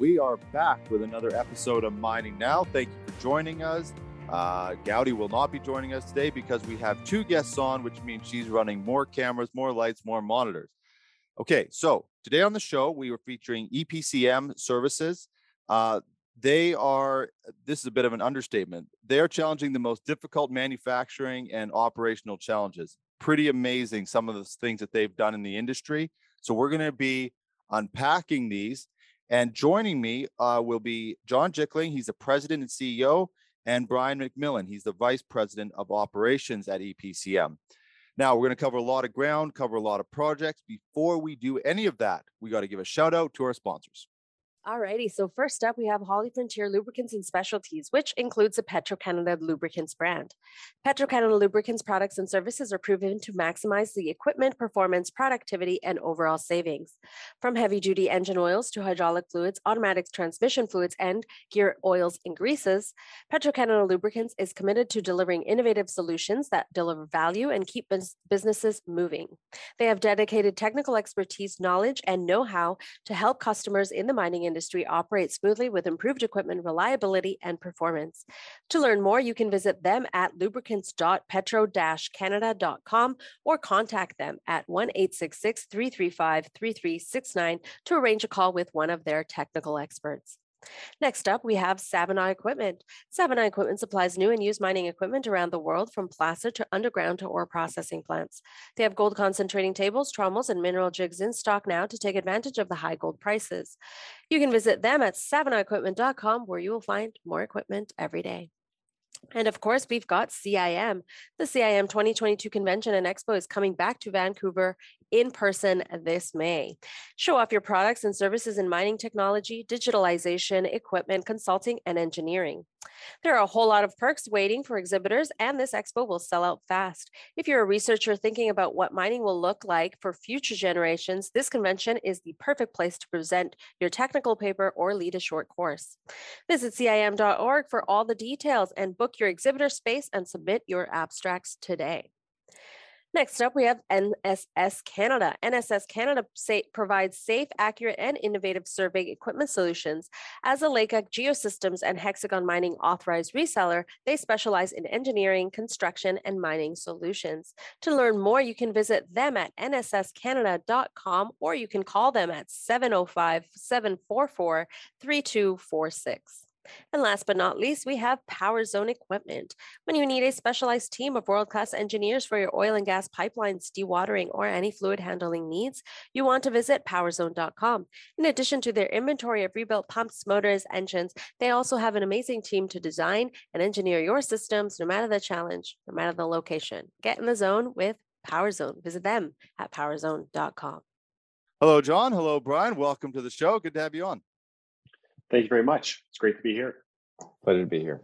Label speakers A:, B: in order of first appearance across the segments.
A: We are back with another episode of Mining Now. Thank you for joining us. Uh, Gowdy will not be joining us today because we have two guests on, which means she's running more cameras, more lights, more monitors. Okay, so today on the show, we are featuring EPCM services. Uh, they are, this is a bit of an understatement, they are challenging the most difficult manufacturing and operational challenges. Pretty amazing, some of the things that they've done in the industry. So we're going to be unpacking these and joining me uh, will be John Jickling. He's the president and CEO, and Bryan MacMillan. He's the vice president of operations at EPCM. Now, we're going to cover a lot of ground, cover a lot of projects. Before we do any of that, we got to give a shout out to our sponsors.
B: Alrighty, so first up, we have HollyFrontier Lubricants and Specialties, which includes the Petro-Canada Lubricants brand. Petro-Canada Lubricants products and services are proven to maximize the equipment performance, productivity, and overall savings. From heavy-duty engine oils to hydraulic fluids, automatic transmission fluids, and gear oils and greases, Petro-Canada Lubricants is committed to delivering innovative solutions that deliver value and keep businesses moving. They have dedicated technical expertise, knowledge, and know-how to help customers in the mining industry operate smoothly with improved equipment reliability and performance. To learn more, you can visit them at lubricants.petro-canada.com or contact them at 1-866-335-3369 to arrange a call with one of their technical experts. Next up, we have Savona Equipment. Savona Equipment supplies new and used mining equipment around the world from placer to underground to ore processing plants. They have gold concentrating tables, trommels, and mineral jigs in stock now to take advantage of the high gold prices. You can visit them at savonaEquipment.com where you will find more equipment every day. And of course, we've got CIM. The CIM 2022 convention and expo is coming back to Vancouver in person this May. Show off your products and services in mining technology, digitalization, equipment, consulting, and engineering. There are a whole lot of perks waiting for exhibitors, and this expo will sell out fast. If you're a researcher thinking about what mining will look like for future generations, this convention is the perfect place to present your technical paper or lead a short course. Visit CIM.org for all the details and book your exhibitor space and submit your abstracts today. Next up, we have NSS Canada. NSS Canada provides safe, accurate, and innovative survey equipment solutions. As a Leica Geosystems and Hexagon Mining authorized reseller, they specialize in engineering, construction, and mining solutions. To learn more, you can visit them at nsscanada.com or you can call them at 705 744 3246. And last but not least, we have Power Zone Equipment. When you need a specialized team of world class engineers for your oil and gas pipelines, dewatering, or any fluid handling needs, you want to visit powerzone.com. In addition to their inventory of rebuilt pumps, motors, engines, they also have an amazing team to design and engineer your systems no matter the challenge, no matter the location. Get in the zone with Power Zone. Visit them at powerzone.com.
A: Hello, John. Hello, Bryan. Welcome to the show. Good to have you on.
C: Thank you very much. It's great to be here.
D: Pleasure to be here.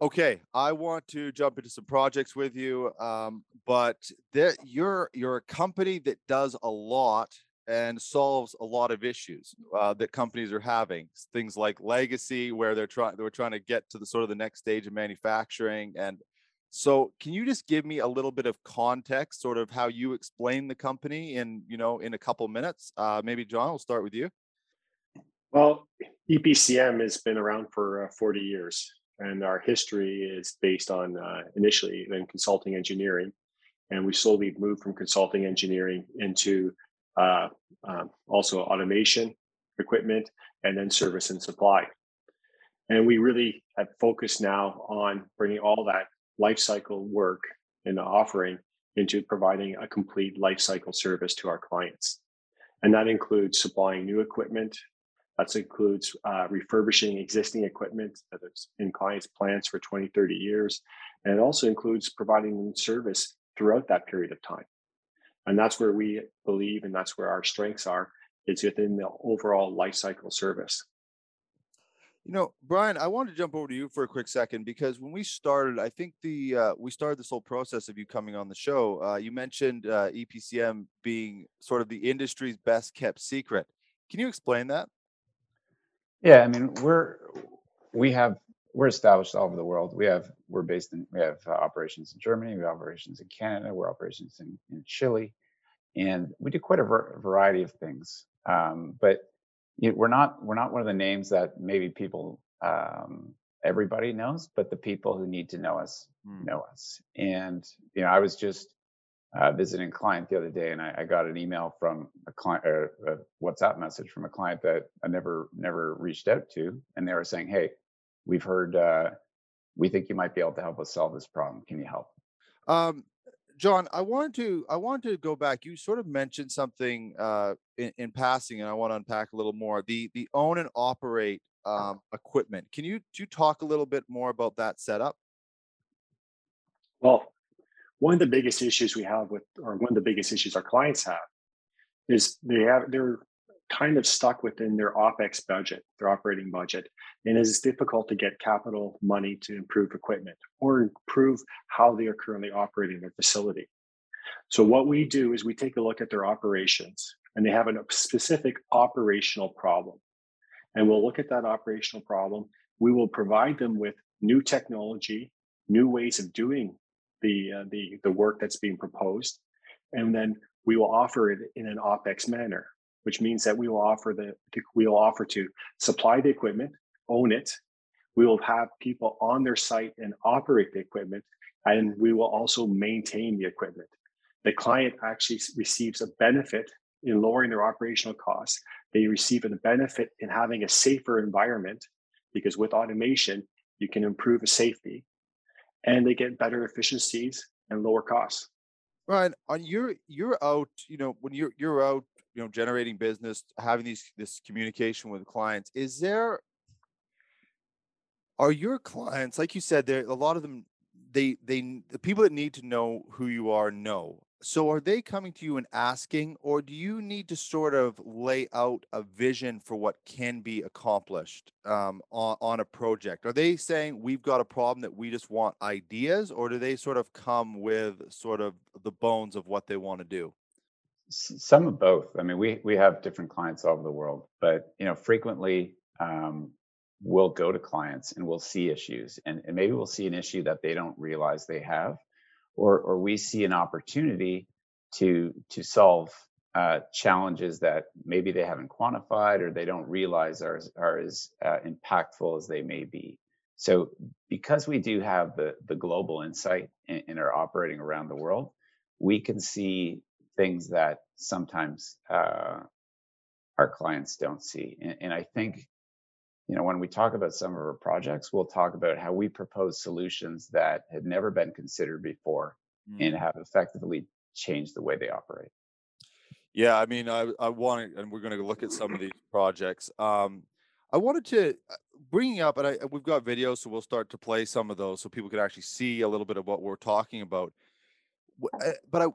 A: Okay, I want to jump into some projects with you, um, but there, you're you're a company that does a lot and solves a lot of issues uh, that companies are having. Things like legacy, where they're trying they're trying to get to the sort of the next stage of manufacturing. And so, can you just give me a little bit of context, sort of how you explain the company in you know in a couple minutes? Uh, maybe John, we'll start with you.
C: Well, EPCM has been around for uh, 40 years, and our history is based on uh, initially then consulting engineering, and we slowly moved from consulting engineering into uh, um, also automation equipment and then service and supply. And we really have focused now on bringing all that life cycle work and offering into providing a complete life cycle service to our clients. And that includes supplying new equipment, that includes uh, refurbishing existing equipment that is in clients' plants for 20, 30 years. And it also includes providing them service throughout that period of time. And that's where we believe, and that's where our strengths are, is within the overall life cycle service.
A: You know, Bryan, I want to jump over to you for a quick second because when we started, I think the uh, we started this whole process of you coming on the show. Uh, you mentioned uh, EPCM being sort of the industry's best kept secret. Can you explain that?
D: Yeah, I mean, we're we have we're established all over the world. We have we're based in we have uh, operations in Germany, we have operations in Canada, we're operations in, in Chile, and we do quite a ver- variety of things. Um, but you know, we're not we're not one of the names that maybe people um, everybody knows, but the people who need to know us
A: Hmm.
D: know us. And you know, I was just uh, visiting a client the other day, and I, I got an email from a client or a WhatsApp message from a client that I never never reached out to, and they were saying, "Hey, we've heard uh, we think you might be able to help us solve this problem. Can you help?"
A: Um, John, I wanted to I wanted to go back. You sort of mentioned something uh, in, in passing, and I want to unpack a little more. The the own and operate um, equipment. Can you do you talk a little bit more about that setup?
C: Well, one of the biggest issues we have with, or one of the biggest issues our clients have, is they have they're kind of stuck within their opex budget, their operating budget, and it's difficult to get capital money to improve equipment or improve how they are currently operating their facility. So what we do is we take a look at their operations, and they have a specific operational problem, and we'll look at that operational problem. We will provide them with new technology, new ways of doing the uh, the the work that's being proposed, and then we will offer it in an opex manner, which means that we will offer the we will offer to supply the equipment, own it. We will have people on their site and operate the equipment, and we will also maintain the equipment. The client actually receives a benefit in lowering their operational costs. They receive a benefit in having a safer environment because with automation, you can improve safety and they get better efficiencies and lower costs.
A: Ryan, on your you're out, you know, when you're you're out, you know, generating business, having these this communication with clients, is there are your clients, like you said, there a lot of them they they the people that need to know who you are know. So are they coming to you and asking, or do you need to sort of lay out a vision for what can be accomplished um, on, on a project? Are they saying we've got a problem that we just want ideas, or do they sort of come with sort of the bones of what they want to do?
D: Some of both. I mean, we we have different clients all over the world, but you know, frequently um, we'll go to clients and we'll see issues, and, and maybe we'll see an issue that they don't realize they have or or we see an opportunity to to solve uh, challenges that maybe they haven't quantified or they don't realize are are as uh, impactful as they may be. So because we do have the the global insight and, are operating around the world, we can see things that sometimes uh, our clients don't see. And, and I think you know, when we talk about some of our projects, we'll talk about how we propose solutions that had never been considered before mm. and have effectively changed the way they operate.
A: Yeah, I mean, I I want and we're going to look at some of these projects. Um, I wanted to uh, bring up, and I, we've got videos, so we'll start to play some of those so people can actually see a little bit of what we're talking about. Uh, but I,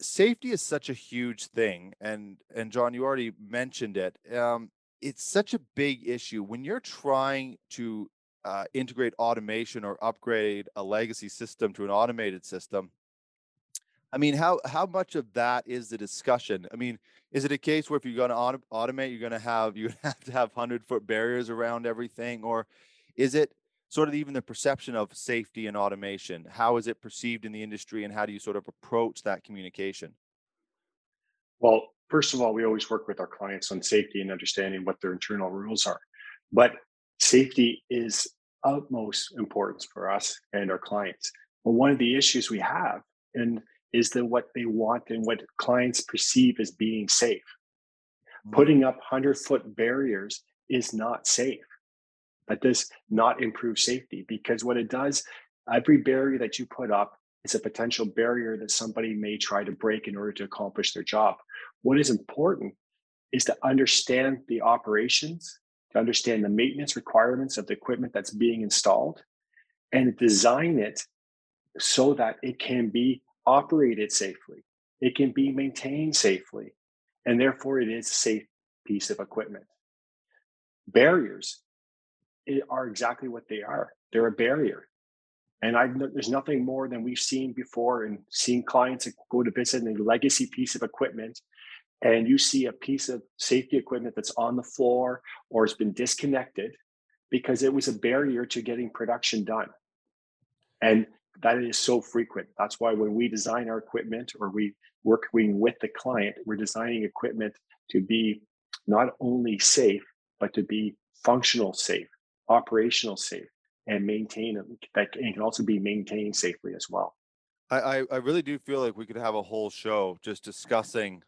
A: safety is such a huge thing, and and John, you already mentioned it. Um, it's such a big issue when you're trying to uh, integrate automation or upgrade a legacy system to an automated system. I mean, how how much of that is the discussion? I mean, is it a case where if you're going to auto- automate, you're going to have you have to have hundred foot barriers around everything, or is it sort of even the perception of safety and automation? How is it perceived in the industry, and how do you sort of approach that communication?
C: Well, first of all, we always work with our clients on safety and understanding what their internal rules are. But safety is utmost importance for us and our clients. But one of the issues we have and is that what they want and what clients perceive as being safe. Mm-hmm. Putting up 100 foot barriers is not safe. That does not improve safety because what it does, every barrier that you put up is a potential barrier that somebody may try to break in order to accomplish their job. What is important is to understand the operations, to understand the maintenance requirements of the equipment that's being installed, and design it so that it can be operated safely, it can be maintained safely, and therefore it is a safe piece of equipment. Barriers are exactly what they are. They're a barrier. And I there's nothing more than we've seen before and seen clients go to visit a legacy piece of equipment and you see a piece of safety equipment that's on the floor or has been disconnected because it was a barrier to getting production done. And that is so frequent. That's why when we design our equipment or we working with the client, we're designing equipment to be not only safe, but to be functional safe, operational safe, and maintain that and can also be maintained safely as well.
A: I, I really do feel like we could have a whole show just discussing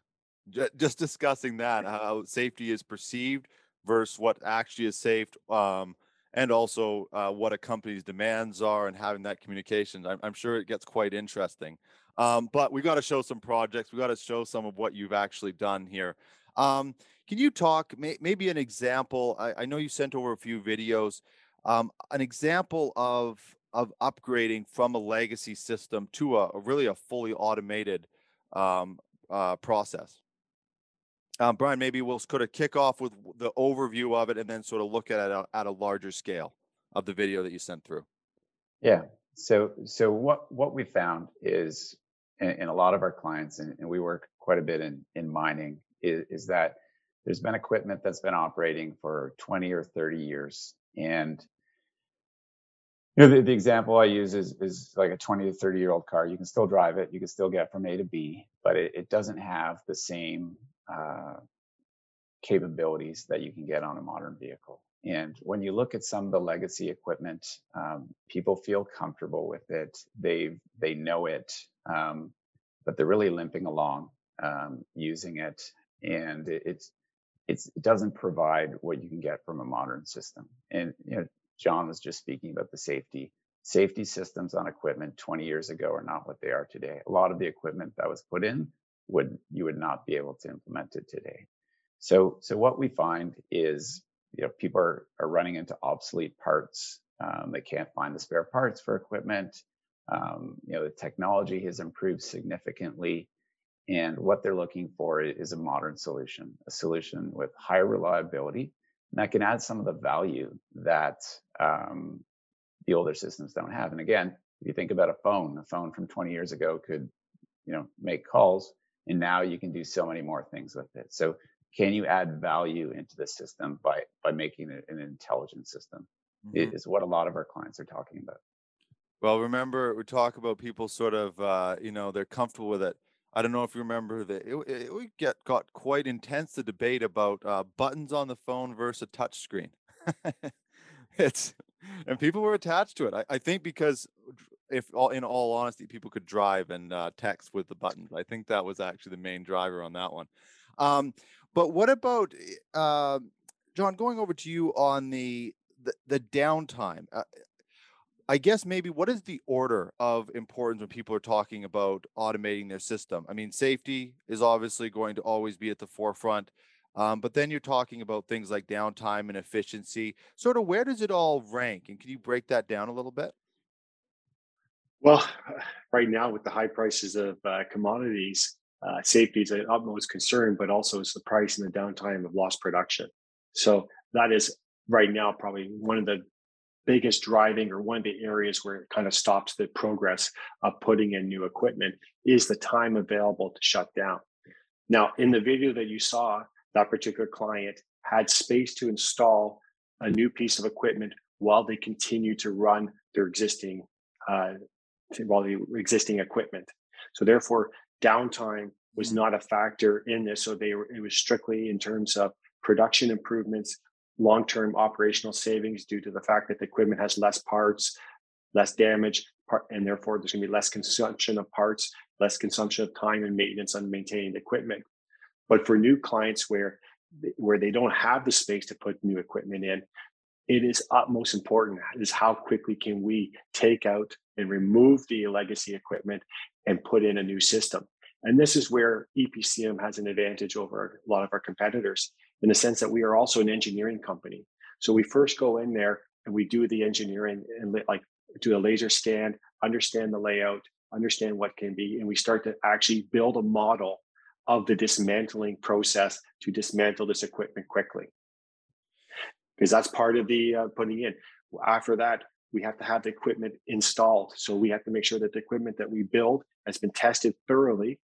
A: just discussing that how safety is perceived versus what actually is safe um, and also uh, what a company's demands are and having that communication i'm, I'm sure it gets quite interesting. Um, but we got to show some projects we got to show some of what you've actually done here. Um, can you talk may, maybe an example I, I, know you sent over a few videos um, an example of of upgrading from a legacy system to a, a really a fully automated um, uh, process um, Bryan, maybe we'll sort of kick off with the overview of it and then sort of look at it at a, larger scale of the video that you sent through.
D: Yeah. So, so what what we found is, in, in a lot of our clients, and, and, we work quite a bit in in mining, is, is that there's been equipment that's been operating for 20 or 30 years, and you know, the, the example I use is is like a 20 to 30 year old car. You can still drive it, you can still get from A to B, but it, it doesn't have the same uh, capabilities that you can get on a modern vehicle. And when you look at some of the legacy equipment, um, people feel comfortable with it. They they know it, um, but they're really limping along um, using it, and it, it's it's it doesn't provide what you can get from a modern system. And you know, John was just speaking about the safety. Safety systems on equipment 20 years ago are not what they are today. A lot of the equipment that was put in would you would not be able to implement it today. So so what we find is you know people are, are running into obsolete parts. Um, they can't find the spare parts for equipment. Um, you know the technology has improved significantly, and what they're looking for is a modern solution, a solution with high reliability and that can add some of the value that um, the older systems don't have. And again, if you think about a phone, a phone from 20 years ago could, you know, make calls and now you can do so many more things with it. So can you add value into the system by by making it an intelligent system? Mm-hmm. is what a lot of our clients are talking about.
A: Well remember we talk about people sort of uh, you know they're comfortable with it. I don't know if you remember that it, it, we get got quite intense the debate about uh, buttons on the phone versus a touch screen. It's and people were attached to it. I, I think because if all in all honesty, people could drive and uh, text with the buttons. I think that was actually the main driver on that one. Um, but what about uh, John? Going over to you on the the, the downtime. Uh, I guess maybe what is the order of importance when people are talking about automating their system? I mean, safety is obviously going to always be at the forefront. Um, but then you're talking about things like downtime and efficiency. Sort of where does it all rank? And can you break that down a little bit?
C: Well, right now with the high prices of uh, commodities, uh, safety is an utmost concern, but also it's the price and the downtime of lost production. So that is right now probably one of the biggest driving or one of the areas where it kind of stops the progress of putting in new equipment is the time available to shut down. Now, in the video that you saw, that particular client had space to install a new piece of equipment while they continue to run their existing uh, while the existing equipment. So therefore, downtime was mm-hmm. not a factor in this. So they were, it was strictly in terms of production improvements, long-term operational savings due to the fact that the equipment has less parts, less damage, and therefore there's going to be less consumption of parts, less consumption of time and maintenance on maintaining the equipment. But for new clients where where they don't have the space to put new equipment in, it is utmost important is how quickly can we take out and remove the legacy equipment and put in a new system. And this is where EPCM has an advantage over a lot of our competitors in the sense that we are also an engineering company. So we first go in there and we do the engineering and like do a laser scan, understand the layout, understand what can be, and we start to actually build a model of the dismantling process to dismantle this equipment quickly. Because that's part of the uh, putting in. After that, we have to have the equipment installed. So we have to make sure that the equipment that we build has been tested thoroughly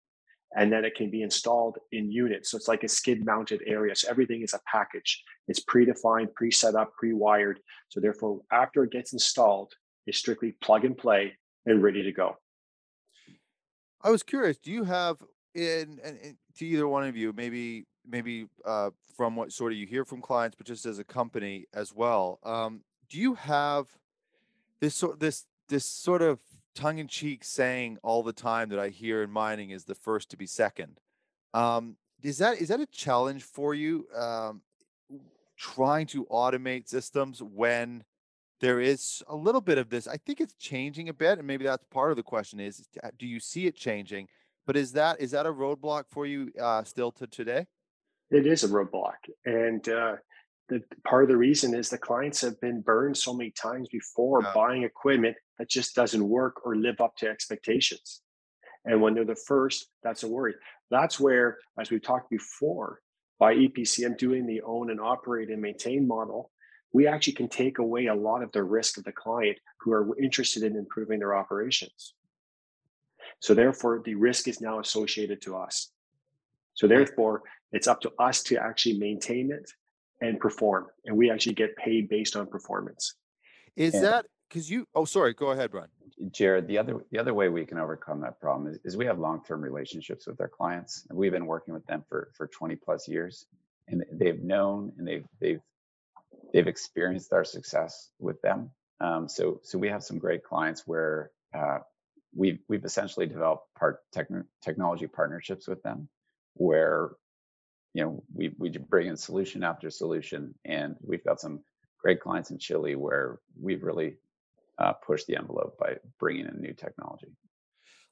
C: and then it can be installed in units. So it's like a skid mounted area. So everything is a package. It's predefined, pre-set up, pre-wired. So therefore, after it gets installed, it's strictly plug and play and ready to go.
A: I was curious, do you have in, in, in to either one of you, maybe maybe uh, from what sort of you hear from clients, but just as a company as well. Um, do you have this sort this this sort of tongue in cheek saying all the time that I hear in mining is the first to be second? Um, is that is that a challenge for you? Um, trying to automate systems when there is a little bit of this. I think it's changing a bit, and maybe that's part of the question: is do you see it changing? But is that is that a roadblock for you uh, still to today?
C: It is a roadblock, and uh, the part of the reason is the clients have been burned so many times before yeah. buying equipment that just doesn't work or live up to expectations. And when they're the first, that's a worry. That's where, as we talked before, by EPCM doing the own and operate and maintain model, we actually can take away a lot of the risk of the client who are interested in improving their operations. So therefore, the risk is now associated to us. So therefore, it's up to us to actually maintain it and perform, and we actually get paid based on performance.
A: Is and that because you? Oh, sorry. Go ahead, Bryan.
D: Jared, the other the other way we can overcome that problem is, is we have long term relationships with our clients, and we've been working with them for for 20 plus years, and they've known and they've they've they've experienced our success with them. Um, so so we have some great clients where uh, we've we've essentially developed part techn- technology partnerships with them, where you know we we bring in solution after solution, and we've got some great clients in Chile where we've really uh, pushed the envelope by bringing in new technology.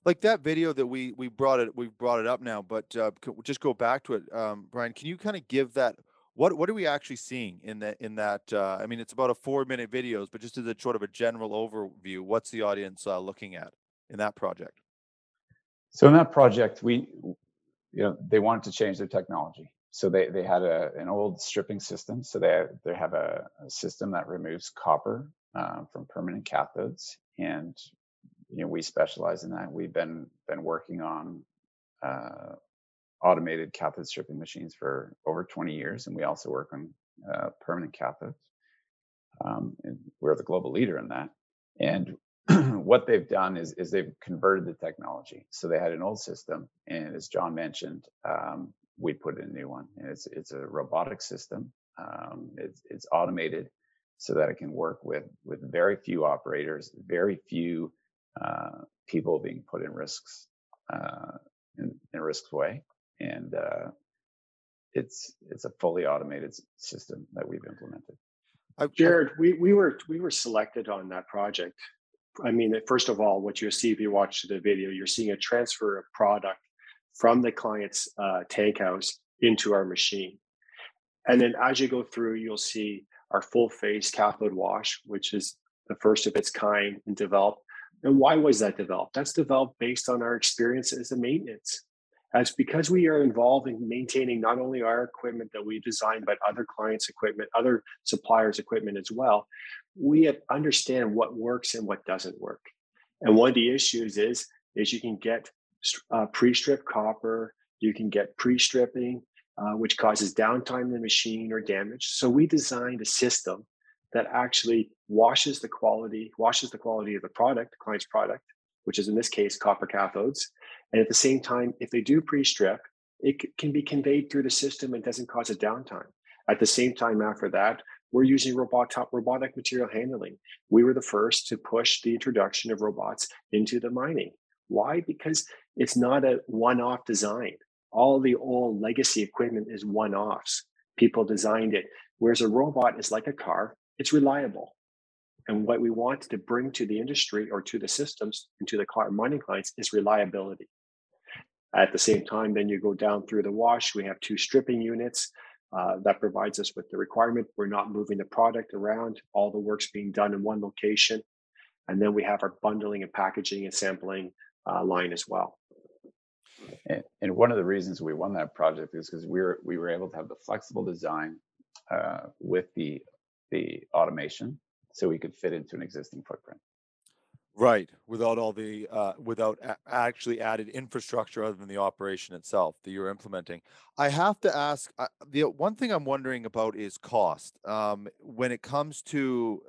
A: Like that video that we we brought it we brought it up now, but uh, just go back to it, um, Bryan. Can you kind of give that? What what are we actually seeing in that in that? Uh, I mean, it's about a four minute videos, but just as a sort of a general overview, what's the audience uh, looking at in that project?
D: So in that project, we you know they wanted to change their technology. So they, they had a, an old stripping system. So they, they have a, a system that removes copper uh, from permanent cathodes. And you know we specialize in that. We've been been working on uh, automated cathode stripping machines for over 20 years. And we also work on uh, permanent cathodes. Um, we're the global leader in that. And what they've done is, is they've converted the technology. So they had an old system, and as John mentioned, um, we put in a new one. And it's it's a robotic system. Um, it's it's automated, so that it can work with with very few operators, very few uh, people being put in risks uh, in, in a risks way, and uh, it's it's a fully automated system that we've implemented.
C: Jared, we, we were we were selected on that project I mean, first of all, what you'll see if you watch the video, you're seeing a transfer of product from the client's uh, tank house into our machine. And then as you go through, you'll see our full face cathode wash, which is the first of its kind and developed. And why was that developed? That's developed based on our experience as a maintenance. As because we are involved in maintaining not only our equipment that we design, but other clients' equipment, other suppliers' equipment as well, we understand what works and what doesn't work. And one of the issues is is you can get uh, pre-strip copper, you can get pre-stripping, uh, which causes downtime in the machine or damage. So we designed a system that actually washes the quality, washes the quality of the product, the client's product, which is in this case copper cathodes. And at the same time, if they do pre-strip, it can be conveyed through the system and doesn't cause a downtime. At the same time, after that, we're using robot, robotic material handling. We were the first to push the introduction of robots into the mining. Why? Because it's not a one off design. All the old legacy equipment is one offs. People designed it. Whereas a robot is like a car, it's reliable. And what we want to bring to the industry or to the systems and to the mining clients is reliability. At the same time, then you go down through the wash. We have two stripping units. Uh, that provides us with the requirement. We're not moving the product around. All the work's being done in one location. And then we have our bundling and packaging and sampling uh, line as well.
D: And, and, one of the reasons we won that project is because we were we were able to have the flexible design uh, with the the automation, so we could fit into an existing footprint.
A: Right, without all the uh, without a- actually added infrastructure other than the operation itself that you're implementing. I have to ask uh, the one thing I'm wondering about is cost. Um, when it comes to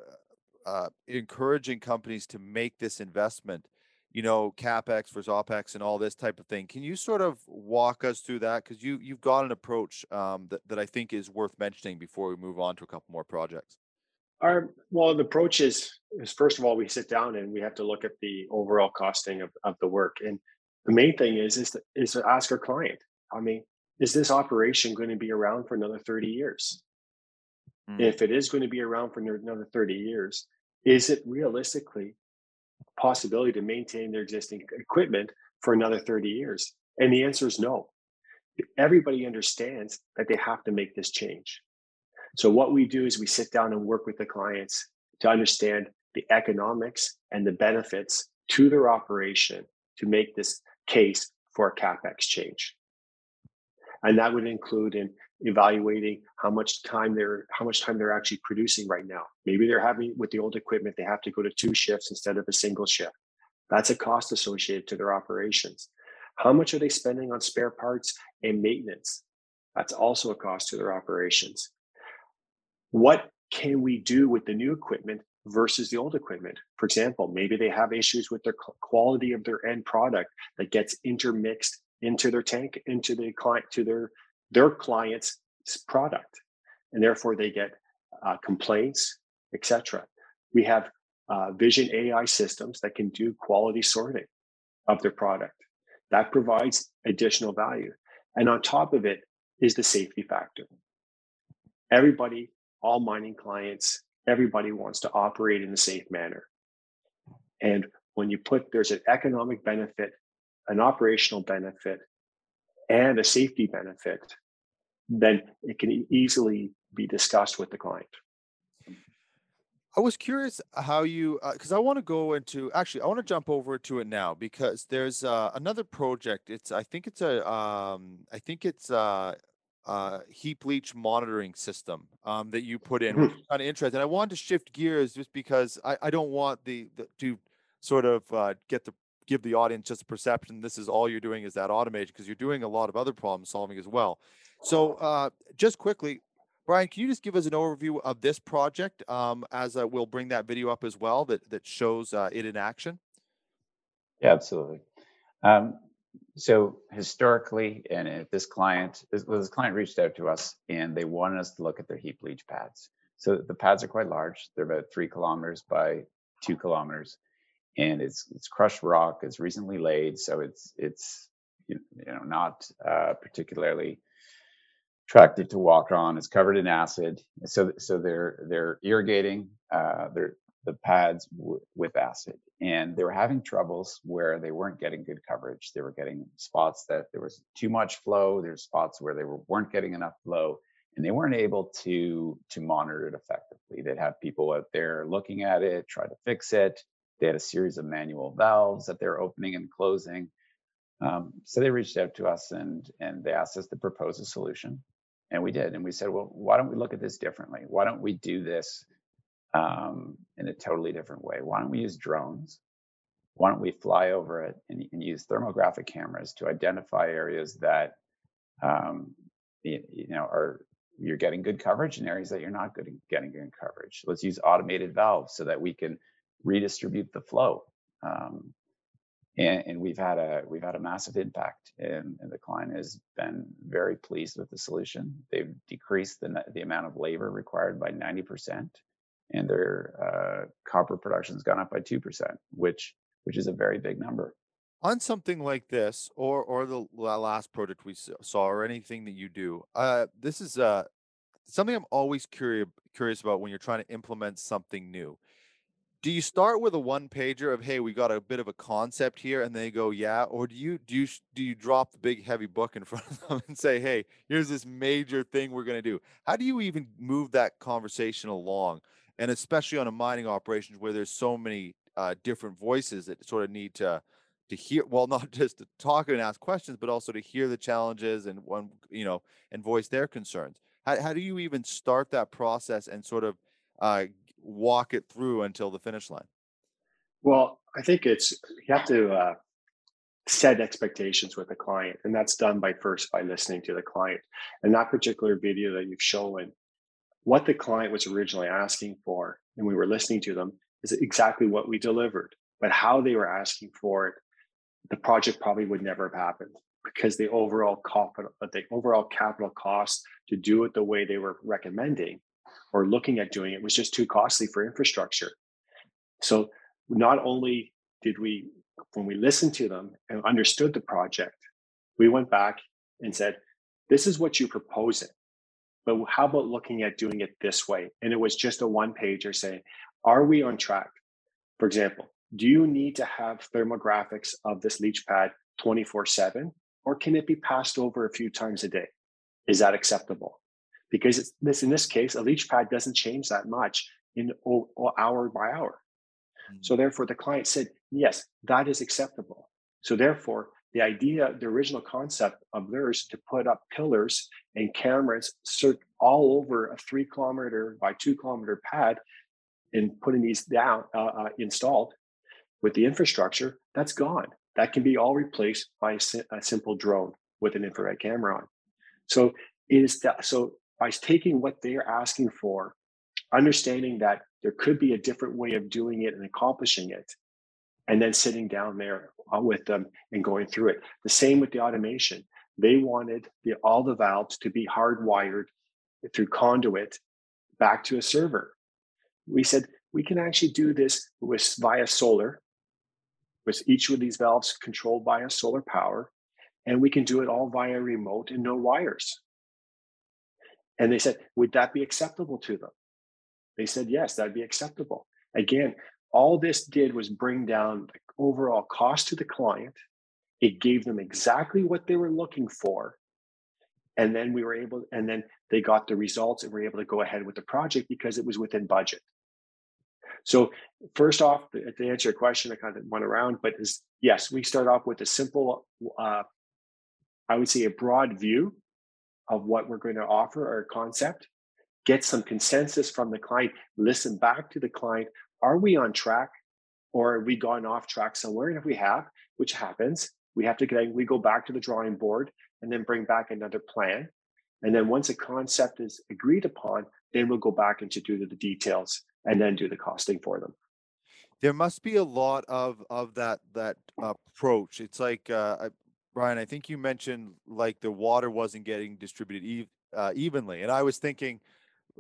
A: uh, encouraging companies to make this investment, you know, capex versus opex and all this type of thing. Can you sort of walk us through that? Because you you've got an approach um, that that I think is worth mentioning before we move on to a couple more projects.
C: Our well, the approach is is first of all we sit down and we have to look at the overall costing of, of the work, and the main thing is is to, is to ask our client. I mean, is this operation going to be around for another thirty years? Mm. If it is going to be around for another thirty years, is it realistically possibility to maintain their existing equipment for another 30 years? And the answer is no. Everybody understands that they have to make this change. So, what we do is we sit down and work with the clients to understand the economics and the benefits to their operation to make this case for a capex change. And that would include in evaluating how much time they're how much time they're actually producing right now. Maybe they're having with the old equipment, they have to go to two shifts instead of a single shift. That's a cost associated to their operations. How much are they spending on spare parts and maintenance? That's also a cost to their operations. What can we do with the new equipment versus the old equipment? For example, maybe they have issues with their quality of their end product that gets intermixed into their tank, into the client, to their their client's product, and therefore they get uh, complaints, etc. We have uh, vision AI systems that can do quality sorting of their product. That provides additional value. And on top of it is the safety factor. Everybody, all mining clients, everybody wants to operate in a safe manner. And when you put there's an economic benefit, an operational benefit, and a safety benefit, then it can easily be discussed with the client.
A: I was curious how you, because uh, I want to go into. Actually, I want to jump over to it now because there's uh, another project. It's I think it's a um, I think it's a, uh, heap leach monitoring system um, that you put in, which is kind of interesting. I wanted to shift gears just because I, I don't want the, the to sort of uh, get the give the audience just a perception this is all you're doing is that automation because you're doing a lot of other problem solving as well. So uh, just quickly, Bryan, can you just give us an overview of this project um, as uh, we'll bring that video up as well that, that shows uh, it in action?
D: Yeah, absolutely. Um, so historically, and if this client, this, this client reached out to us and they wanted us to look at their heap leach pads. So the pads are quite large. They're about three kilometers by two kilometers, and it's it's crushed rock. It's recently laid, so it's it's you know not uh, particularly attractive to walk on. It's covered in acid, so so they're they're irrigating uh, their the pads w- with acid, and they were having troubles where they weren't getting good coverage. They were getting spots that there was too much flow. There's spots where they were, weren't getting enough flow, and they weren't able to to monitor it effectively. They'd have people out there looking at it, try to fix it. They had a series of manual valves that they're opening and closing. Um, so they reached out to us and and they asked us to propose a solution. And we did. And we said, well, why don't we look at this differently? Why don't we do this um, in a totally different way? Why don't we use drones? Why don't we fly over it and, and use thermographic cameras to identify areas that um, you, you know are you're getting good coverage and areas that you're not good getting good coverage. Let's use automated valves so that we can redistribute the flow. Um, and, and, we've had a we've had a massive impact and, and, the client has been very pleased with the solution they've decreased the, the amount of labor required by 90% and their uh, copper production has gone up by 2% which which is a very big number.
A: On something like this or or the last project we saw or anything that you do uh, this is uh, something i'm always curious curious about when you're trying to implement something new. Do you start with a one pager of hey we got a bit of a concept here and they go yeah? Or do you do you do you drop the big heavy book in front of them and say hey here's this major thing we're to do. How do you even move that conversation along and especially on a mining operation where there's so many uh, different voices that sort of need to to hear well not just to talk and ask questions but also to hear the challenges and one you know and voice their concerns how, how do you even start that process and sort of uh, walk it through until the finish line?
C: Well, I think it's you have to uh, set expectations with the client, and that's done by first by listening to the client. And that particular video that you've shown, what the client was originally asking for, and we were listening to them, is exactly what we delivered. but how they were asking for it, the project probably would never have happened because the overall capital, uh, the overall capital cost to do it the way they were recommending or looking at doing it was just too costly for infrastructure. So not only did we, when we listened to them and understood the project, we went back and said, "This is what you're proposing, but how about looking at doing it this way?" And it was just a one pager saying, "Are we on track?" For example, do you need to have thermographics of this leach pad 24 7 or can it be passed over a few times a day is that acceptable because this in this case a leach pad doesn't change that much in hour by hour mm-hmm. so therefore the client said yes that is acceptable so therefore the idea the original concept of theirs to put up pillars and cameras all over a three kilometer by two kilometer pad and putting these down uh, uh, installed with the infrastructure, that's gone. That can be all replaced by a, a simple drone with an infrared camera on. So it is that. So by taking what they are asking for, understanding that there could be a different way of doing it and accomplishing it, and then sitting down there uh, with them and going through it. The same with the automation. They wanted the, all the valves to be hardwired through conduit back to a server. We said we can actually do this with via solar with each of these valves controlled by a solar power, and we can do it all via remote and no wires. And they said, would that be acceptable to them? They said, yes, that'd be acceptable. Again, all this did was bring down the overall cost to the client. It gave them exactly what they were looking for. And then we were able, and then they got the results and were able to go ahead with the project because it was within budget. So first off, to answer your question, I kind of went around, but is yes, we start off with a simple, uh, I would say a broad view of what we're going to offer or concept, get some consensus from the client, listen back to the client. Are we on track or have we gone off track somewhere? And if we have, which happens, we have to get, we go back to the drawing board and then bring back another plan. And then once a concept is agreed upon, then we'll go back into do the details and then do the costing for them.
A: There must be a lot of of that that approach. It's like uh, I, Bryan, I think you mentioned like the water wasn't getting distributed ev- uh, evenly, and I was thinking,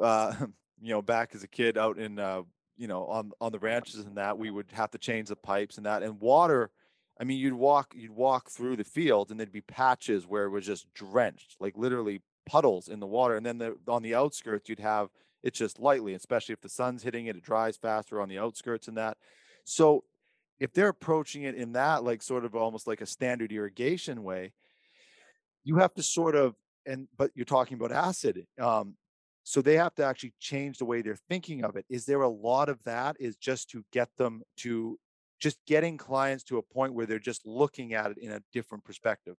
A: uh, you know, back as a kid out in uh, you know on on the ranches and that we would have to change the pipes and that and water. I mean, you'd walk you'd walk through the field and there'd be patches where it was just drenched, like literally puddles in the water, and then the, on the outskirts you'd have it's just lightly, especially if the sun's hitting it, it dries faster on the outskirts and that. So if they're approaching it in that, like sort of almost like a standard irrigation way, you have to sort of, and but you're talking about acid. Um, so they have to actually change the way they're thinking of it. Is there a lot of that is just to get them to just getting clients to a point where they're just looking at it in a different perspective?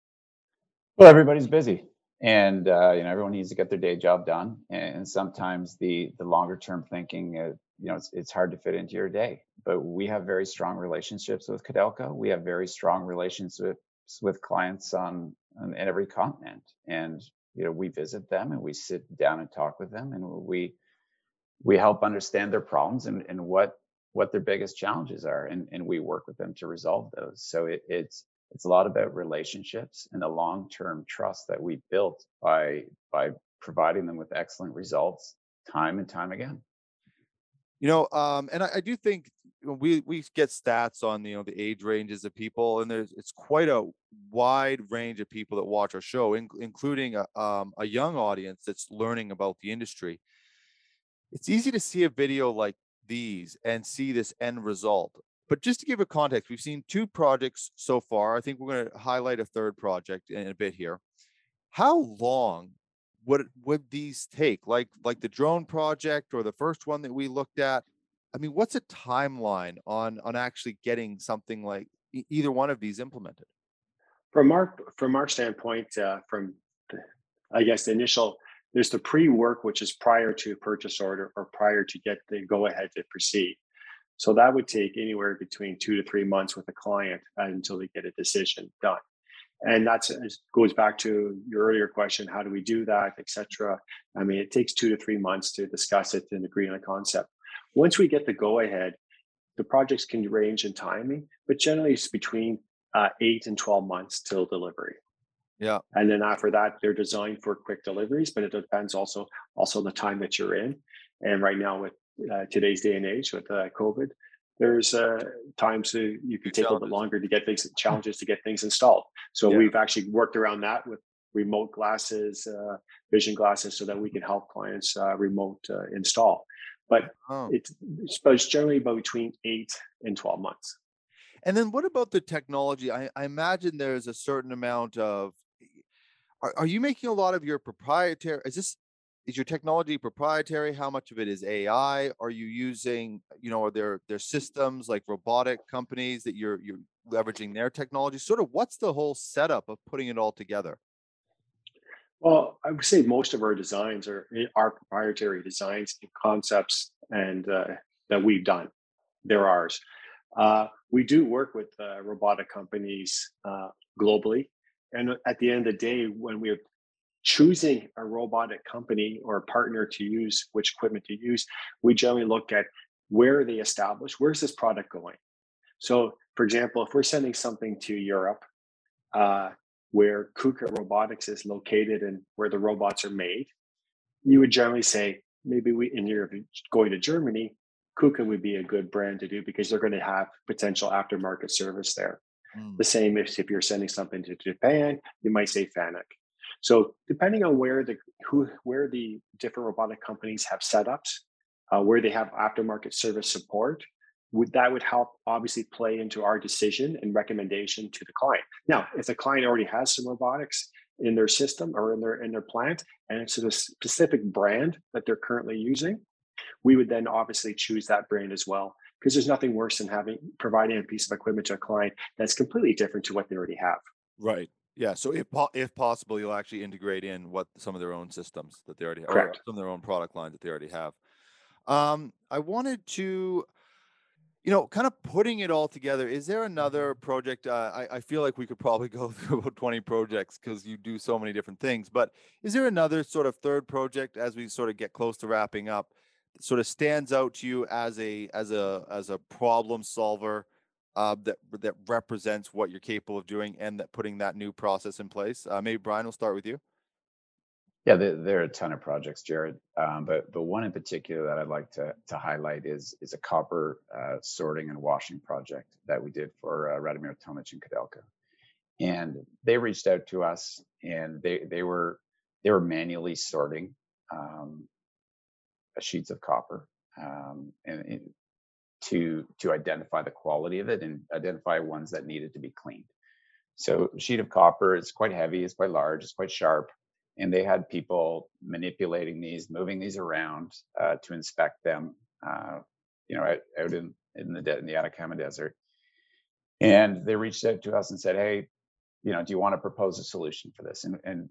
D: Well, everybody's busy and uh, you know everyone needs to get their day job done and sometimes the the longer term thinking uh, you know it's, it's hard to fit into your day but we have very strong relationships with Codelco. We have very strong relationships with clients on, on every continent and you know we visit them and we sit down and talk with them and we we help understand their problems and, and what what their biggest challenges are and, and we work with them to resolve those. So it, it's it's a lot about relationships and the long-term trust that we built by by providing them with excellent results time and time again.
A: You know um, and I, I, do think we we get stats on you know the age ranges of people and there's it's quite a wide range of people that watch our show in, including a, um, a young audience that's learning about the industry it's easy to see a video like these and see this end result but just to give a context, we've seen two projects so far. I think we're going to highlight a third project in a bit here. How long would would these take? Like like the drone project or the first one that we looked at? I mean, what's a timeline on on actually getting something like either one of these implemented?
C: From our from our standpoint, uh, from the, I guess the initial there's the pre-work which is prior to purchase order or prior to get the go ahead to proceed so that would take anywhere between two to three months with a client until they get a decision done. And that goes back to your earlier question: How do we do that, etc. I mean, it takes two to three months to discuss it and agree on a concept. Once we get the go ahead, the projects can range in timing, but generally it's between uh, eight and 12 months till delivery.
A: Yeah.
C: And then after that, they're designed for quick deliveries, but it depends also also the time that you're in. And right now, with uh, today's day and age, with uh, COVID, there's uh, times you can take a little bit longer to get things challenges to get things installed. So
A: Yeah.
C: we've actually worked around that with remote glasses, uh, vision glasses, so that we can help clients uh, remote uh, install. But
A: Oh.
C: it's, but it's generally about between eight and 12 months.
A: And then what about the technology? I, I imagine there's a certain amount of. Are, are you making a lot of your proprietary? Is this is your technology proprietary? How much of it is AI? Are you using, you know, are there there systems like robotic companies that you're you're leveraging their technology? Sort of what's the whole setup of putting it all together?
C: Well, I would say most of our designs are our proprietary designs and concepts, and uh, that we've done. They're ours. Uh, we do work with uh, robotic companies uh, globally, and at the end of the day, when we're choosing a robotic company or a partner to use, which equipment to use, we generally look at where are they established, where's this product going. So, for example, if we're sending something to Europe, uh, where KUKA Robotics is located and where the robots are made, you would generally say maybe we in Europe going to Germany, KUKA would be a good brand to do because they're going to have potential aftermarket service there.
A: Mm,
C: The same if, if you're sending something to Japan, you might say FANUC. So depending on where the who where the different robotic companies have setups, uh, where they have aftermarket service support, would that would help obviously play into our decision and recommendation to the client. Now, if the client already has some robotics in their system or in their in their plant, and it's a specific brand that they're currently using, we would then obviously choose that brand as well. Because there's nothing worse than having providing a piece of equipment to a client that's completely different to what they already have.
A: Right. Yeah. So if po- if possible, you'll actually integrate in what some of their own systems that they already have,
C: Correct.
A: some of their own product lines that they already have. Um, I wanted to, you know, kind of putting it all together. Is there another project? Uh, I I feel like we could probably go through about twenty projects because you do so many different things. But is there another sort of third project as we sort of get close to wrapping up? Sort of stands out to you as a as a as a problem solver uh, that that represents what you're capable of doing and that putting that new process in place. Uh, maybe Bryan will start with you.
D: Yeah, there, there are a ton of projects, Jared. Um, but but one in particular that I'd like to to highlight is is a copper uh, sorting and washing project that we did for uh, Radomir Tomic and Codelco. And they reached out to us, and they they were they were manually sorting um, sheets of copper um, and, and to to identify the quality of it and identify ones that needed to be cleaned. So sheet of copper is quite heavy, it's quite large, it's quite sharp and they had people manipulating these, moving these around uh, to inspect them, uh, you know, out, out in in the de- in the Atacama Desert. And they reached out to us and said, "Hey, you know, do you want to propose a solution for this?" And and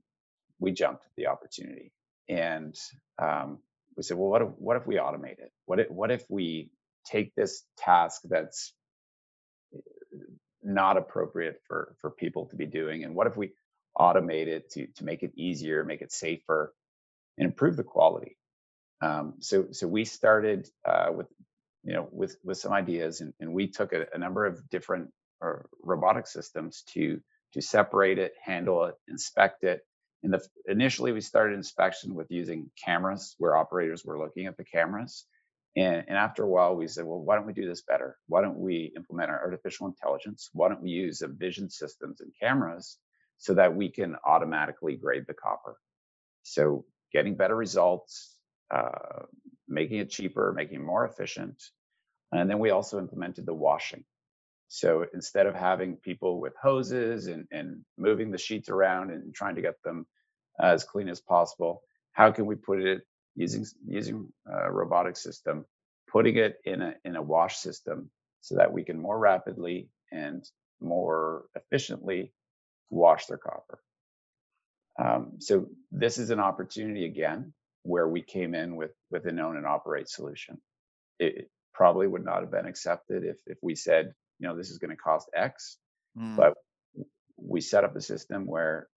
D: we jumped at the opportunity, and um, we said, "Well, what if what if we automate it? What if what if we take this task that's not appropriate for for people to be doing, and what if we automate it to to make it easier, make it safer, and improve the quality. Um, so so we started uh, with you know with with some ideas, and, and we took a, a number of different uh, robotic systems to to separate it, handle it, inspect it. And the initially we started inspection with using cameras, where operators were looking at the cameras. And, and after a while, we said, well, why don't we do this better? Why don't we implement our artificial intelligence? Why don't we use a vision systems and cameras so that we can automatically grade the copper. So getting better results, uh, making it cheaper, making it more efficient. And then we also implemented the washing. So instead of having people with hoses and, and moving the sheets around and trying to get them as clean as possible, how can we put it using using a robotic system, putting it in a in a wash system so that we can more rapidly and more efficiently wash their copper. Um, so this is an opportunity again where we came in with with an own and operate solution. It, it probably would not have been accepted if if we said, you know, this is going to cost X,
A: Mm,
D: but we set up a system where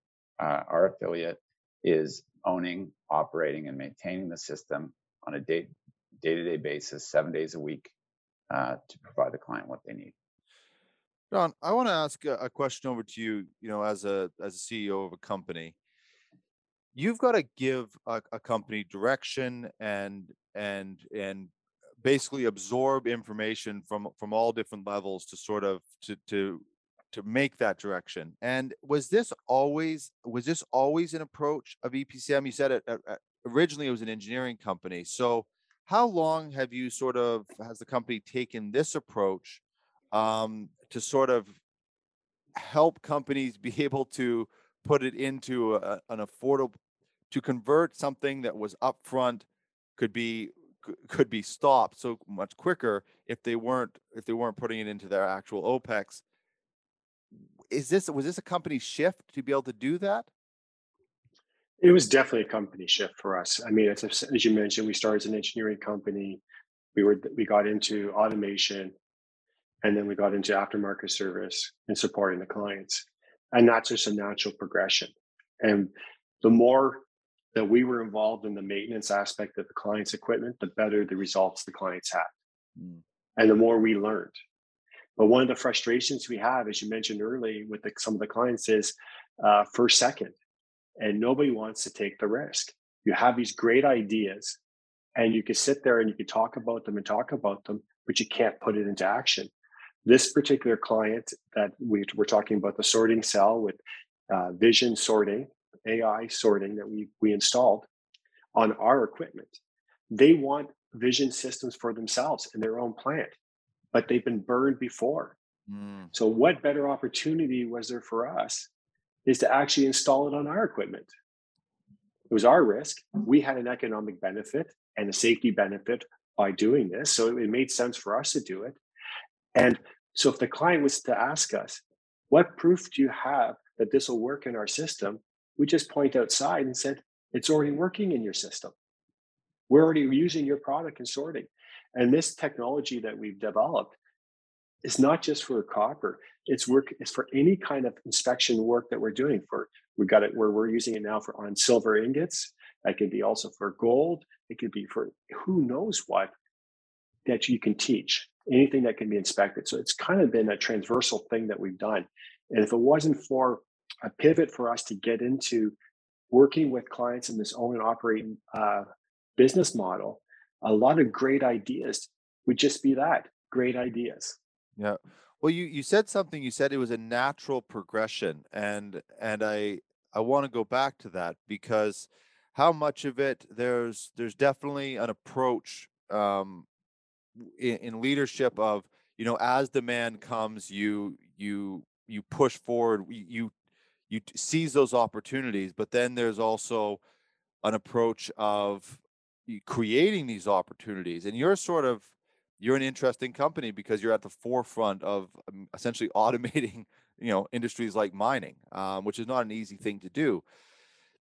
D: uh, our affiliate is owning, operating, and maintaining the system on a day day to day basis, seven days a week, uh, to provide the client what they need.
A: John, I want to ask a, a question over to you. You know, as a as a CEO of a company, you've got to give a, a company direction and and and basically absorb information from from all different levels to sort of to to to make that direction. And was this always was this always an approach of EPCM? You said it uh, uh, originally it was an engineering company. So how long have you sort of has the company taken this approach um, to sort of help companies be able to put it into a, an affordable to convert something that was upfront could be could be stopped so much quicker if they weren't if they weren't putting it into their actual opex. Is this was this a company shift to be able to do that?
C: It was definitely a company shift for us. I mean as, as you mentioned we started as an engineering company. We were we got into automation and then we got into aftermarket service and supporting the clients and that's just a natural progression and the more that we were involved in the maintenance aspect of the client's equipment, the better the results the clients had. Mm. And the more we learned. But one of the frustrations we have, as you mentioned early with the, some of the clients is uh, first second, and nobody wants to take the risk. You have these great ideas, and you can sit there and you can talk about them and talk about them, but you can't put it into action. This particular client that we, we're talking about, the sorting cell with uh, vision sorting, AI sorting that we we installed on our equipment. They want vision systems for themselves in their own plant, but they've been burned before. Mm. So what better opportunity was there for us is to actually install it on our equipment. It was our risk. We had an economic benefit and a safety benefit by doing this. So it made sense for us to do it. And so if the client was to ask us, what proof do you have that this will work in our system? we just point outside and said, it's already working in your system. We're already using your product and sorting. And this technology that we've developed is not just for copper. It's work, it's for any kind of inspection work that we're doing for we got it where we're using it now for on silver ingots. That could be also for gold. It could be for who knows what that you can teach. Anything that can be inspected. So it's kind of been a transversal thing that we've done. And if it wasn't for a pivot for us to get into working with clients in this own and operating uh, business model. A lot of great ideas would just be that great ideas.
A: Yeah. Well, you you said something. You said it was a natural progression, and and I I want to go back to that because how much of it there's there's definitely an approach um, in, in leadership of you know as demand comes you you you push forward you you seize those opportunities but then there's also an approach of creating these opportunities and you're sort of you're an interesting company because you're at the forefront of um, essentially automating you know industries like mining um, which is not an easy thing to do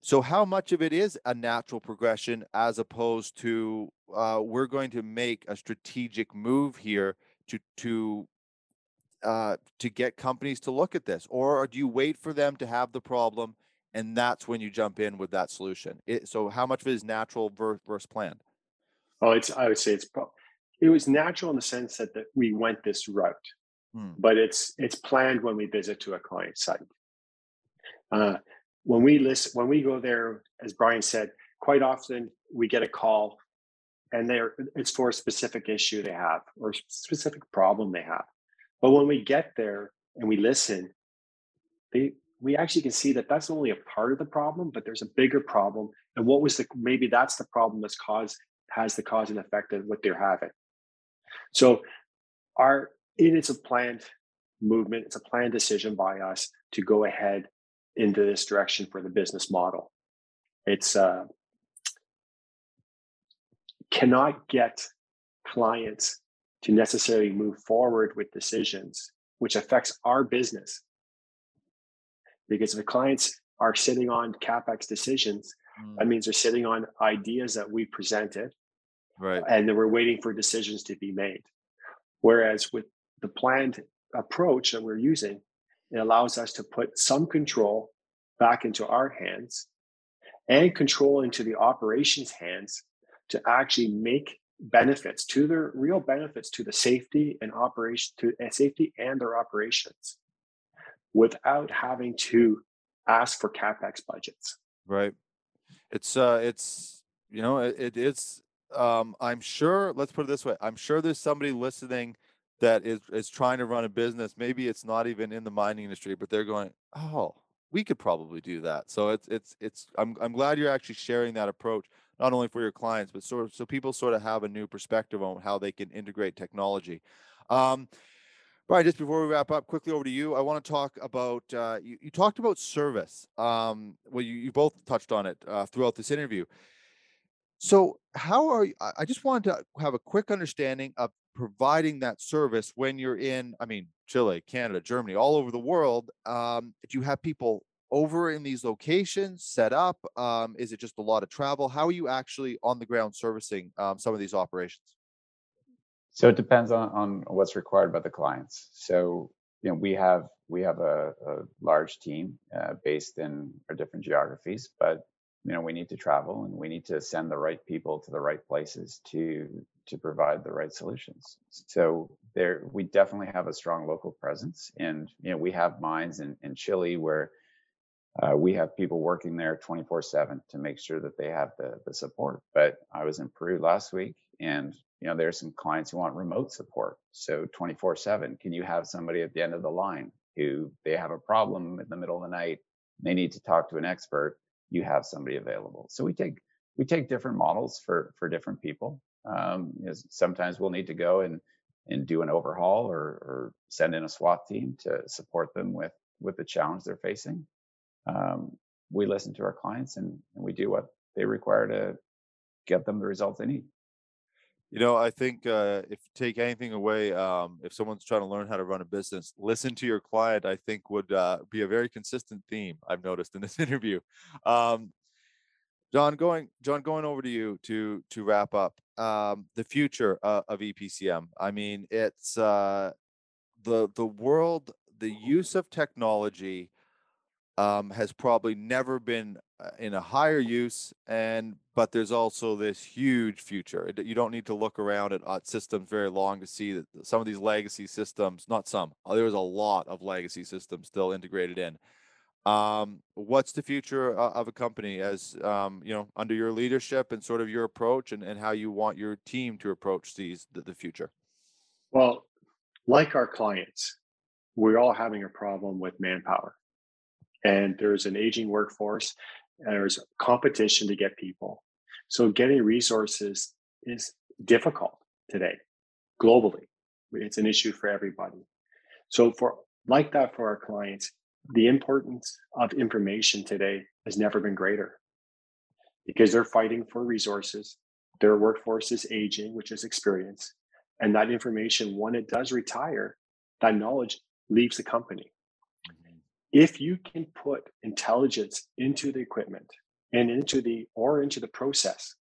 A: so how much of it is a natural progression as opposed to uh, we're going to make a strategic move here to to uh, to get companies to look at this, or do you wait for them to have the problem and that's when you jump in with that solution? It, so, how much of it is natural versus planned?
C: Oh, it's I would say it's it was natural in the sense that, that we went this route, hmm. but it's it's planned when we visit to a client site. Uh, when we listen, when we go there, as Bryan said, quite often we get a call, and there it's for a specific issue they have or specific problem they have. But when we get there and we listen, they, we actually can see that that's only a part of the problem, but there's a bigger problem. And what was the maybe that's the problem that's caused has the cause and effect of what they're having. So our it is a planned movement, it's a planned decision by us to go ahead into this direction for the business model. It's uh cannot get clients to necessarily move forward with decisions, which affects our business. Because if the clients are sitting on capex decisions, mm. that means they're sitting on ideas that we presented,
A: right?
C: And then we're waiting for decisions to be made. Whereas with the planned approach that we're using, it allows us to put some control back into our hands and control into the operations hands to actually make benefits to their real benefits to the safety and operation to safety and their operations without having to ask for capex budgets.
A: Right. It's uh it's you know it it's um i'm sure let's put it this way i'm sure there's somebody listening that is is trying to run a business maybe it's not even in the mining industry but they're going oh we could probably do that so it's it's it's i'm, I'm glad you're actually sharing that approach not only for your clients but sort of so people sort of have a new perspective on how they can integrate technology um Bryan, just before we wrap up, quickly over to you. I want to talk about uh, you, you talked about service. Um, well, you, you both touched on it uh, throughout this interview. So, how are you? I just wanted to have a quick understanding of providing that service when you're in, I mean, Chile, Canada, Germany, all over the world. Um, do you have people over in these locations set up? Um, is it just a lot of travel? How are you actually on the ground servicing um, some of these operations?
D: So it depends on, on what's required by the clients. So you know we have we have a, a large team uh, based in our different geographies, but you know we need to travel and we need to send the right people to the right places to to provide the right solutions. So there we definitely have a strong local presence, and you know we have mines in, in Chile where uh, we have people working there 24 7 to make sure that they have the, the support. But I was in Peru last week and you know there's some clients who want remote support so 24 7 can you have somebody at the end of the line who they have a problem in the middle of the night they need to talk to an expert you have somebody available so we take we take different models for for different people um, sometimes we'll need to go and and do an overhaul or, or send in a SWAT team to support them with with the challenge they're facing. Um, we listen to our clients and, and we do what they require to get them the results they need.
A: You know, I think uh, if you take anything away, um, if someone's trying to learn how to run a business, listen to your client. I think would uh, be a very consistent theme I've noticed in this interview. Um, John, going John, going over to you to to wrap up um, the future uh, of EPCM. I mean, it's uh, the the world, the use of technology um, has probably never been uh, in a higher use and but there's also this huge future you don't need to look around at, at systems very long to see that some of these legacy systems not some uh, there's a lot of legacy systems still integrated in. Um, what's the future uh, of a company as um, you know under your leadership and sort of your approach and, and how you want your team to approach these the, the future?
C: Well like our clients we're all having a problem with manpower and there's an aging workforce and there's competition to get people. So getting resources is difficult today globally. It's an issue for everybody. So for like that for our clients the importance of information today has never been greater. Because they're fighting for resources their workforce is aging which is experience and that information when it does retire that knowledge leaves the company if you can put intelligence into the equipment and into the or into the process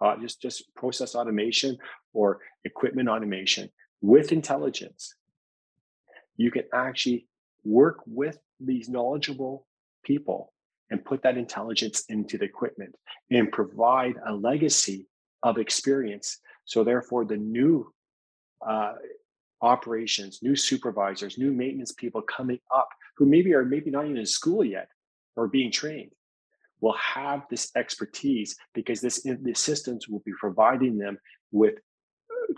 C: uh, just just process automation or equipment automation with intelligence you can actually work with these knowledgeable people and put that intelligence into the equipment and provide a legacy of experience. So therefore the new uh, operations new supervisors new maintenance people coming up who maybe are maybe not even in school yet or being trained will have this expertise because this the systems will be providing them with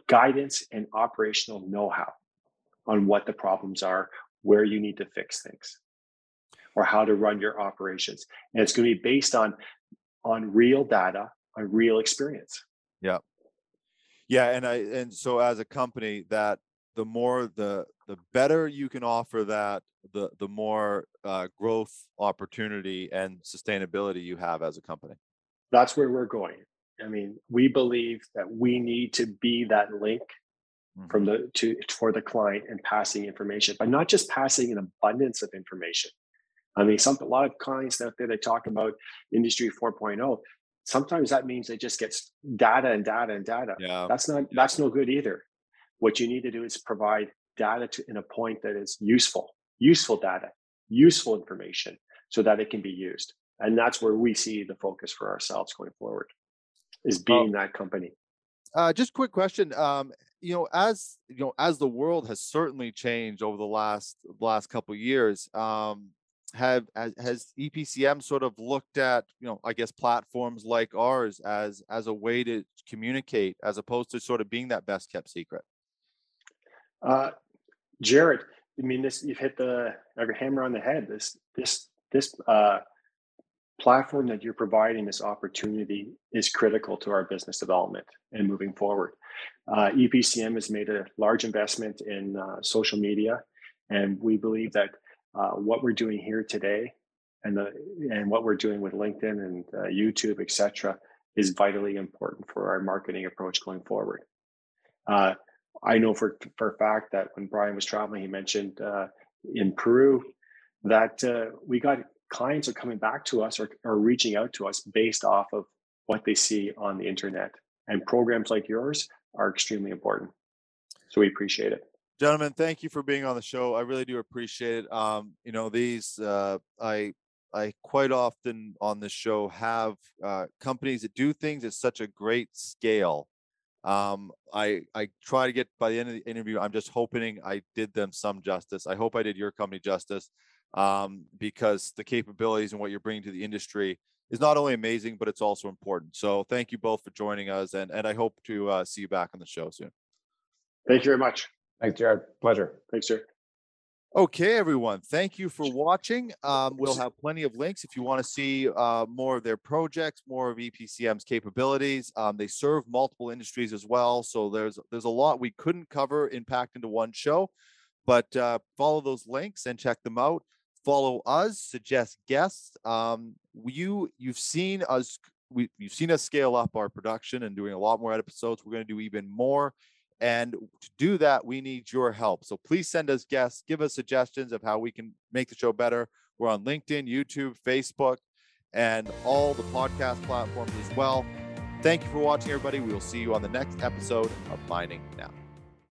C: guidance and operational know-how on what the problems are where you need to fix things or how to run your operations. And it's going to be based on on real data on real experience.
A: Yeah yeah and i and so as a company that the more the the better you can offer that the the more uh, growth opportunity and sustainability you have as a company.
C: That's where we're going. I mean we believe that we need to be that link mm-hmm. from the to for the client and passing information but not just passing an abundance of information. I mean some a lot of clients out there they talk about industry 4.0 sometimes that means they just get data and data and data. Yeah. That's not that's no good either what you need to do is provide data to, in a point that is useful, useful data, useful information so that it can be used. And that's where we see the focus for ourselves going forward is being well, that company.
A: Uh, just quick question. Um, you know, as you know, as the world has certainly changed over the last last couple years, um, have has, has EPCM sort of looked at you know, I guess platforms like ours as as a way to communicate, as opposed to sort of being that best kept secret.
C: Uh, Jared, I mean, this you've hit the hammer on the head. This this this uh, platform that you're providing, this opportunity, is critical to our business development and moving forward. Uh, EPCM has made a large investment in uh, social media, and we believe that uh, what we're doing here today and the and what we're doing with LinkedIn and uh, YouTube, etc., is vitally important for our marketing approach going forward. I know for for a fact that when Bryan was traveling, he mentioned uh, in Peru that uh, we got clients are coming back to us or, or reaching out to us based off of what they see on the internet. And programs like yours are extremely important. So we appreciate it.
A: Gentlemen, thank you for being on the show. I really do appreciate it. Um, you know, these uh, I I quite often on this show have uh, companies that do things at such a great scale um, I I try to get by the end of the interview. I'm just hoping I did them some justice. I hope I did your company justice um, because the capabilities and what you're bringing to the industry is not only amazing, but it's also important. So thank you both for joining us, and and I hope to uh, see you back on the show soon.
C: Thank you very much.
D: Thanks, Jared. Pleasure.
C: Thanks, sir.
A: Okay, everyone. Thank you for watching. Um, we'll have plenty of links if you want to see uh, more of their projects, more of EPCM's capabilities. Um, they serve multiple industries as well, so there's there's a lot we couldn't cover in packed into one show. But uh, follow those links and check them out. Follow us, suggest guests. Um, you you've seen us we, you've seen us scale up our production and doing a lot more episodes. We're going to do even more and to do that, we need your help. So please send us guests, give us suggestions of how we can make the show better. We're on LinkedIn, YouTube, Facebook, and all the podcast platforms as well. Thank you for watching, everybody. We will see you on the next episode of Mining Now.